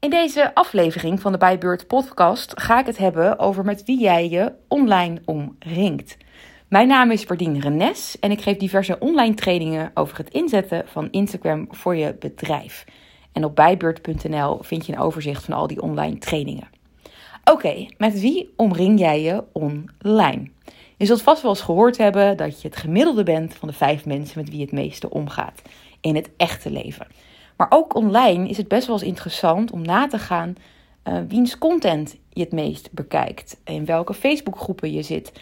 In deze aflevering van de Bijbeurt podcast ga ik het hebben over met wie jij je online omringt. Mijn naam is Bardien Renes en ik geef diverse online trainingen over het inzetten van Instagram voor je bedrijf. En op bijbeurt.nl vind je een overzicht van al die online trainingen. Oké, met wie omring jij je online? Je zult vast wel eens gehoord hebben dat je het gemiddelde bent van de vijf mensen met wie het meeste omgaat in het echte leven. Maar ook online is het best wel eens interessant om na te gaan uh, wiens content je het meest bekijkt, in welke Facebookgroepen je zit,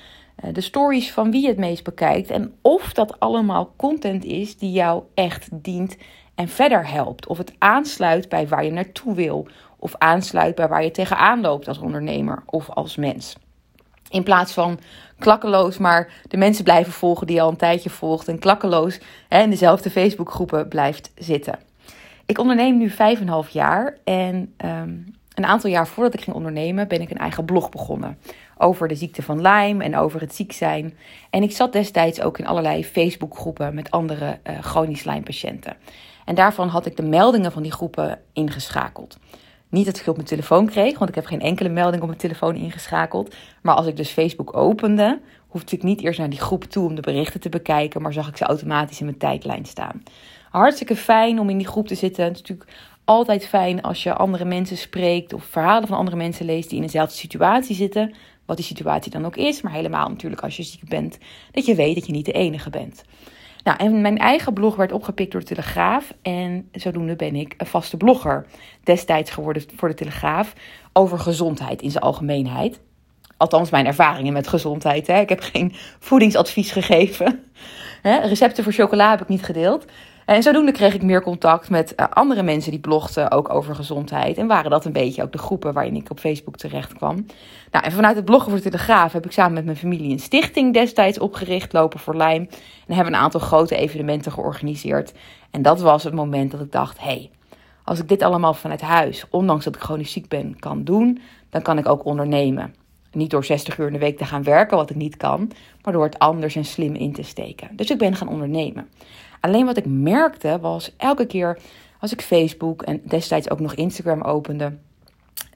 uh, de stories van wie je het meest bekijkt en of dat allemaal content is die jou echt dient en verder helpt. Of het aansluit bij waar je naartoe wil, of aansluit bij waar je tegenaan loopt als ondernemer of als mens. In plaats van klakkeloos maar de mensen blijven volgen die je al een tijdje volgt. En klakkeloos hè, in dezelfde Facebookgroepen blijft zitten. Ik onderneem nu 5,5 jaar. En um, een aantal jaar voordat ik ging ondernemen ben ik een eigen blog begonnen. Over de ziekte van Lyme en over het ziek zijn. En ik zat destijds ook in allerlei Facebookgroepen met andere uh, chronisch Lyme-patiënten. En daarvan had ik de meldingen van die groepen ingeschakeld. Niet dat ik op mijn telefoon kreeg, want ik heb geen enkele melding op mijn telefoon ingeschakeld. Maar als ik dus Facebook opende, hoefde ik niet eerst naar die groep toe om de berichten te bekijken, maar zag ik ze automatisch in mijn tijdlijn staan. Hartstikke fijn om in die groep te zitten. Het is natuurlijk altijd fijn als je andere mensen spreekt of verhalen van andere mensen leest die in dezelfde situatie zitten. Wat die situatie dan ook is, maar helemaal natuurlijk als je ziek bent, dat je weet dat je niet de enige bent. Nou, en mijn eigen blog werd opgepikt door de Telegraaf. En zodoende ben ik een vaste blogger destijds geworden voor de Telegraaf over gezondheid in zijn algemeenheid. Althans, mijn ervaringen met gezondheid. Hè. Ik heb geen voedingsadvies gegeven. Recepten voor chocola heb ik niet gedeeld. En zodoende kreeg ik meer contact met eh, andere mensen die blogden ook over gezondheid. En waren dat een beetje ook de groepen waarin ik op Facebook terecht kwam. Nou, en vanuit het bloggen voor de Telegraaf heb ik samen met mijn familie een stichting destijds opgericht, Lopen voor Lijm. En hebben een aantal grote evenementen georganiseerd. En dat was het moment dat ik dacht, hé, hey, als ik dit allemaal vanuit huis, ondanks dat ik chronisch ziek ben, kan doen, dan kan ik ook ondernemen. Niet door 60 uur in de week te gaan werken, wat ik niet kan, maar door het anders en slim in te steken. Dus ik ben gaan ondernemen. Alleen wat ik merkte was elke keer als ik Facebook en destijds ook nog Instagram opende,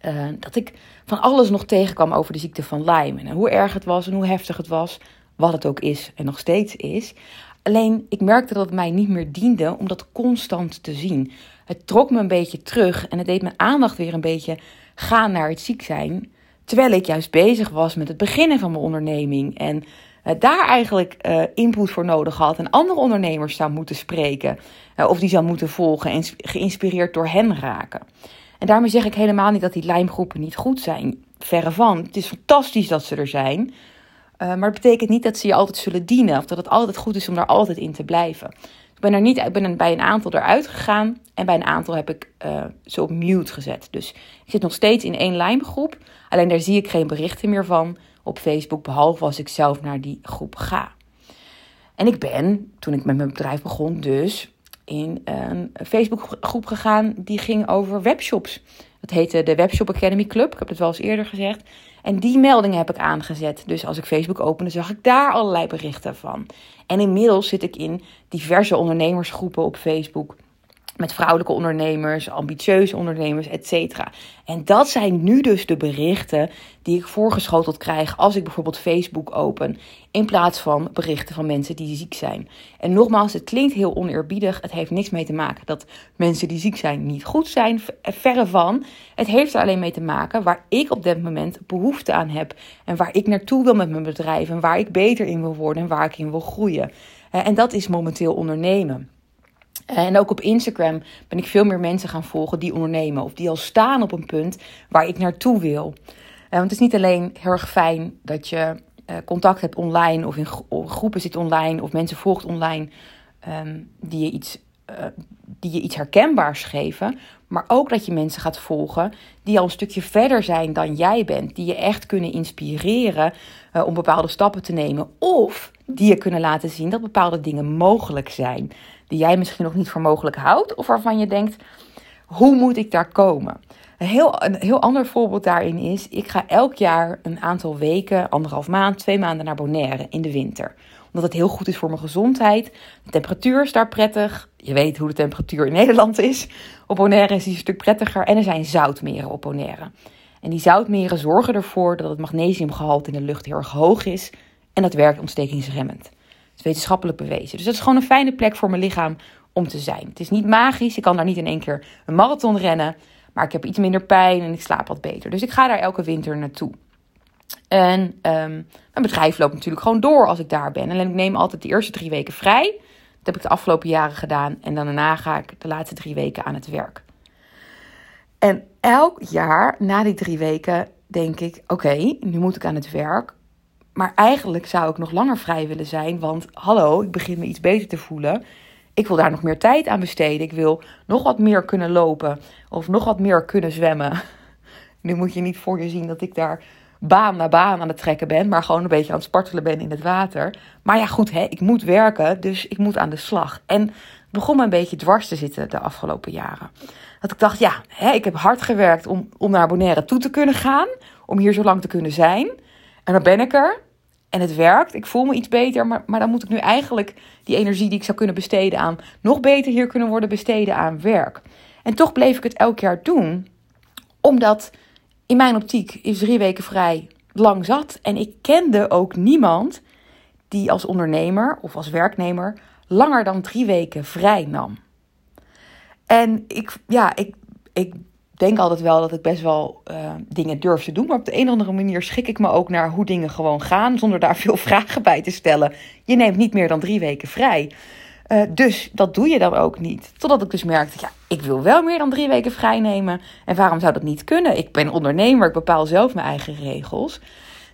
uh, dat ik van alles nog tegenkwam over de ziekte van Lyme. En hoe erg het was en hoe heftig het was, wat het ook is en nog steeds is. Alleen ik merkte dat het mij niet meer diende om dat constant te zien. Het trok me een beetje terug en het deed mijn aandacht weer een beetje gaan naar het ziek zijn. Terwijl ik juist bezig was met het beginnen van mijn onderneming. En uh, daar eigenlijk uh, input voor nodig had. En andere ondernemers zou moeten spreken. Uh, of die zou moeten volgen en geïnspireerd door hen raken. En daarmee zeg ik helemaal niet dat die lijmgroepen niet goed zijn. Verre van. Het is fantastisch dat ze er zijn. maar het betekent niet dat ze je altijd zullen dienen. Of dat het altijd goed is om daar altijd in te blijven. Ik ben er niet, ik ben bij een aantal eruit gegaan. En bij een aantal heb ik ze op mute gezet. Dus ik zit nog steeds in één lijmgroep. Alleen daar zie ik geen berichten meer van op Facebook, behalve als ik zelf naar die groep ga. En ik ben, toen ik met mijn bedrijf begon, dus in een Facebookgroep gegaan die ging over webshops. Dat heette de Webshop Academy Club. Ik heb het wel eens eerder gezegd. En die meldingen heb ik aangezet. Dus als ik Facebook opende, zag ik daar allerlei berichten van. En inmiddels zit ik in diverse ondernemersgroepen op Facebook met vrouwelijke ondernemers, ambitieuze ondernemers, etc. En dat zijn nu dus de berichten die ik voorgeschoteld krijg als ik bijvoorbeeld Facebook open, in plaats van berichten van mensen die ziek zijn. En nogmaals, het klinkt heel oneerbiedig, het heeft niks mee te maken dat mensen die ziek zijn niet goed zijn, verre van. Het heeft er alleen mee te maken waar ik op dit moment behoefte aan heb en waar ik naartoe wil met mijn bedrijf en waar ik beter in wil worden en waar ik in wil groeien. Eh, en dat is momenteel ondernemen. En ook op Instagram ben ik veel meer mensen gaan volgen die ondernemen of die al staan op een punt waar ik naartoe wil. Eh, want het is niet alleen heel erg fijn dat je eh, contact hebt online of in groepen zit online of mensen volgt online ehm, die, je iets, uh, die je iets herkenbaars geven. Maar ook dat je mensen gaat volgen die al een stukje verder zijn dan jij bent. Die je echt kunnen inspireren om bepaalde stappen te nemen. Of die je kunnen laten zien dat bepaalde dingen mogelijk zijn die jij misschien nog niet voor mogelijk houdt, of waarvan je denkt: hoe moet ik daar komen? Een heel, een heel ander voorbeeld daarin is: ik ga elk jaar een aantal weken, anderhalf maand, twee maanden naar Bonaire in de winter. Omdat het heel goed is voor mijn gezondheid. De temperatuur is daar prettig. Je weet hoe de temperatuur in Nederland is. Op Bonaire is die een stuk prettiger. En er zijn zoutmeren op Bonaire. En die zoutmeren zorgen ervoor dat het magnesiumgehalte in de lucht heel erg hoog is. En dat werkt ontstekingsremmend. Wetenschappelijk bewezen. Dus dat is gewoon een fijne plek voor mijn lichaam om te zijn. Het is niet magisch. Ik kan daar niet in één keer een marathon rennen. Maar ik heb iets minder pijn en ik slaap wat beter. Dus ik ga daar elke winter naartoe. En um, mijn bedrijf loopt natuurlijk gewoon door als ik daar ben. En ik neem altijd de eerste drie weken vrij. Dat heb ik de afgelopen jaren gedaan. En dan daarna ga ik de laatste drie weken aan het werk. En elk jaar na die drie weken denk ik: oké, nu moet ik aan het werk. Maar eigenlijk zou ik nog langer vrij willen zijn. Want hallo, ik begin me iets beter te voelen. Ik wil daar nog meer tijd aan besteden. Ik wil nog wat meer kunnen lopen. Of nog wat meer kunnen zwemmen. Nu moet je niet voor je zien dat ik daar baan na baan aan het trekken ben. Maar gewoon een beetje aan het spartelen ben in het water. Maar ja, goed, hè, ik moet werken. Dus ik moet aan de slag. En het begon me een beetje dwars te zitten de afgelopen jaren. Dat ik dacht, ja, hè, ik heb hard gewerkt om, om naar Bonaire toe te kunnen gaan. Om hier zo lang te kunnen zijn. En dan ben ik er. En het werkt. Ik voel me iets beter. Maar, maar dan moet ik nu eigenlijk die energie die ik zou kunnen besteden aan. nog beter hier kunnen worden besteden aan werk. En toch bleef ik het elk jaar doen. Omdat in mijn optiek is drie weken vrij lang zat. En ik kende ook niemand die als ondernemer of als werknemer langer dan drie weken vrij nam. En ik, ja, ik, ik denk altijd wel dat ik best wel uh, dingen durf te doen. Maar op de een of andere manier schik ik me ook naar hoe dingen gewoon gaan. Zonder daar veel vragen bij te stellen. Je neemt niet meer dan drie weken vrij. Uh, dus dat doe je dan ook niet. Totdat ik dus merkte, ja, ik wil wel meer dan drie weken vrij nemen. En waarom zou dat niet kunnen? Ik ben ondernemer, ik bepaal zelf mijn eigen regels.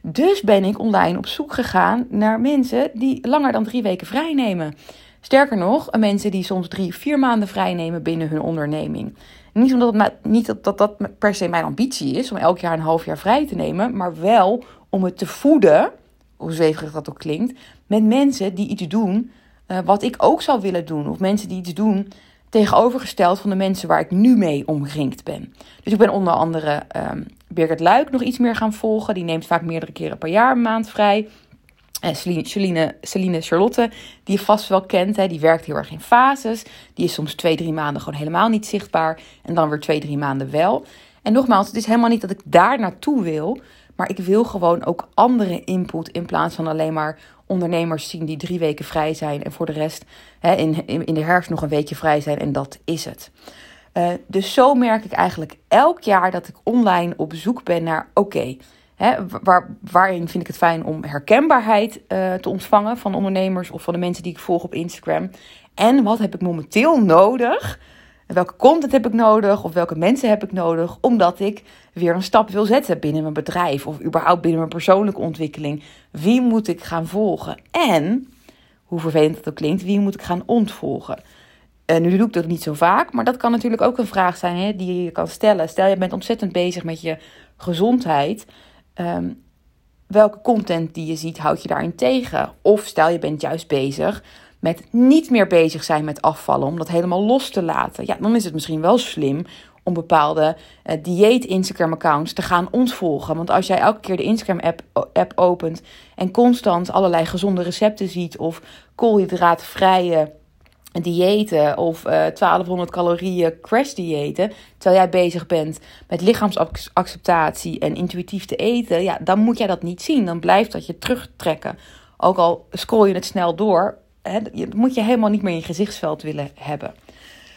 Dus ben ik online op zoek gegaan naar mensen die langer dan drie weken vrij nemen. Sterker nog, mensen die soms drie, vier maanden vrij nemen binnen hun onderneming. Niet omdat het niet dat, dat dat per se mijn ambitie is om elk jaar een half jaar vrij te nemen, maar wel om het te voeden, hoe zweverig dat ook klinkt, met mensen die iets doen uh, wat ik ook zou willen doen. Of mensen die iets doen tegenovergesteld van de mensen waar ik nu mee omringd ben. Dus ik ben onder andere um, Birgit Luik nog iets meer gaan volgen. Die neemt vaak meerdere keren per jaar een maand vrij. En Celine, Celine, Charlotte, die je vast wel kent, hè, die werkt heel erg in fases. Die is soms twee, drie maanden gewoon helemaal niet zichtbaar. En dan weer twee, drie maanden wel. En nogmaals, het is helemaal niet dat ik daar naartoe wil. Maar ik wil gewoon ook andere input in plaats van alleen maar ondernemers zien die drie weken vrij zijn. En voor de rest hè, in, in, de herfst nog een weekje vrij zijn. En dat is het. Uh, dus zo merk ik eigenlijk elk jaar dat ik online op zoek ben naar: oké, waar, waarin vind ik het fijn om herkenbaarheid uh, te ontvangen van ondernemers of van de mensen die ik volg op Instagram. En wat heb ik momenteel nodig? Welke content heb ik nodig? Of welke mensen heb ik nodig? Omdat ik weer een stap wil zetten binnen mijn bedrijf. Of überhaupt binnen mijn persoonlijke ontwikkeling. Wie moet ik gaan volgen? En, hoe vervelend het ook klinkt, wie moet ik gaan ontvolgen? Uh, nu doe ik dat niet zo vaak, maar dat kan natuurlijk ook een vraag zijn hè, die je kan stellen. Stel je bent ontzettend bezig met je gezondheid. Um, welke content die je ziet, houd je daarin tegen? Of stel je bent juist bezig met niet meer bezig zijn met afvallen, om dat helemaal los te laten. Ja, dan is het misschien wel slim om bepaalde uh, dieet-Instagram-accounts te gaan ontvolgen. Want als jij elke keer de Instagram-app app opent en constant allerlei gezonde recepten ziet of koolhydraatvrije diëten of uh, eh, 1200 calorieën crash diëten, terwijl jij bezig bent met lichaamsacceptatie en intuïtief te eten, ja, dan moet jij dat niet zien. Dan blijft dat je terugtrekken. Ook al scroll je het snel door, hè, moet je helemaal niet meer in je gezichtsveld willen hebben.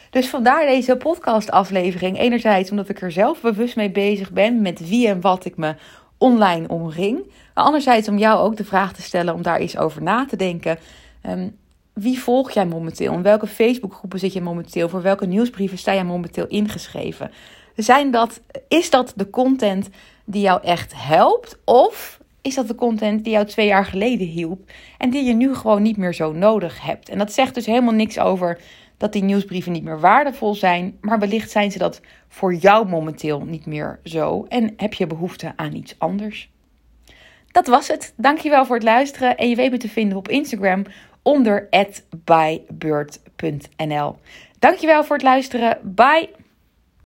Dus vandaar deze podcastaflevering. Enerzijds omdat ik er zelf bewust mee bezig ben met wie en wat ik me online omring. Maar anderzijds om jou ook de vraag te stellen om daar eens over na te denken. Um, wie volg jij momenteel? In welke Facebookgroepen zit je momenteel? Voor welke nieuwsbrieven sta jij momenteel ingeschreven? Zijn dat, is dat de content die jou echt helpt? Of is dat de content die jou twee jaar geleden hielp en die je nu gewoon niet meer zo nodig hebt? En dat zegt dus helemaal niks over dat die nieuwsbrieven niet meer waardevol zijn, maar wellicht zijn ze dat voor jou momenteel niet meer zo en heb je behoefte aan iets anders. Dat was het. Dankjewel voor het luisteren en je weet me te vinden op Instagram onder bybeurt.nl. Dankjewel voor het luisteren. Bye!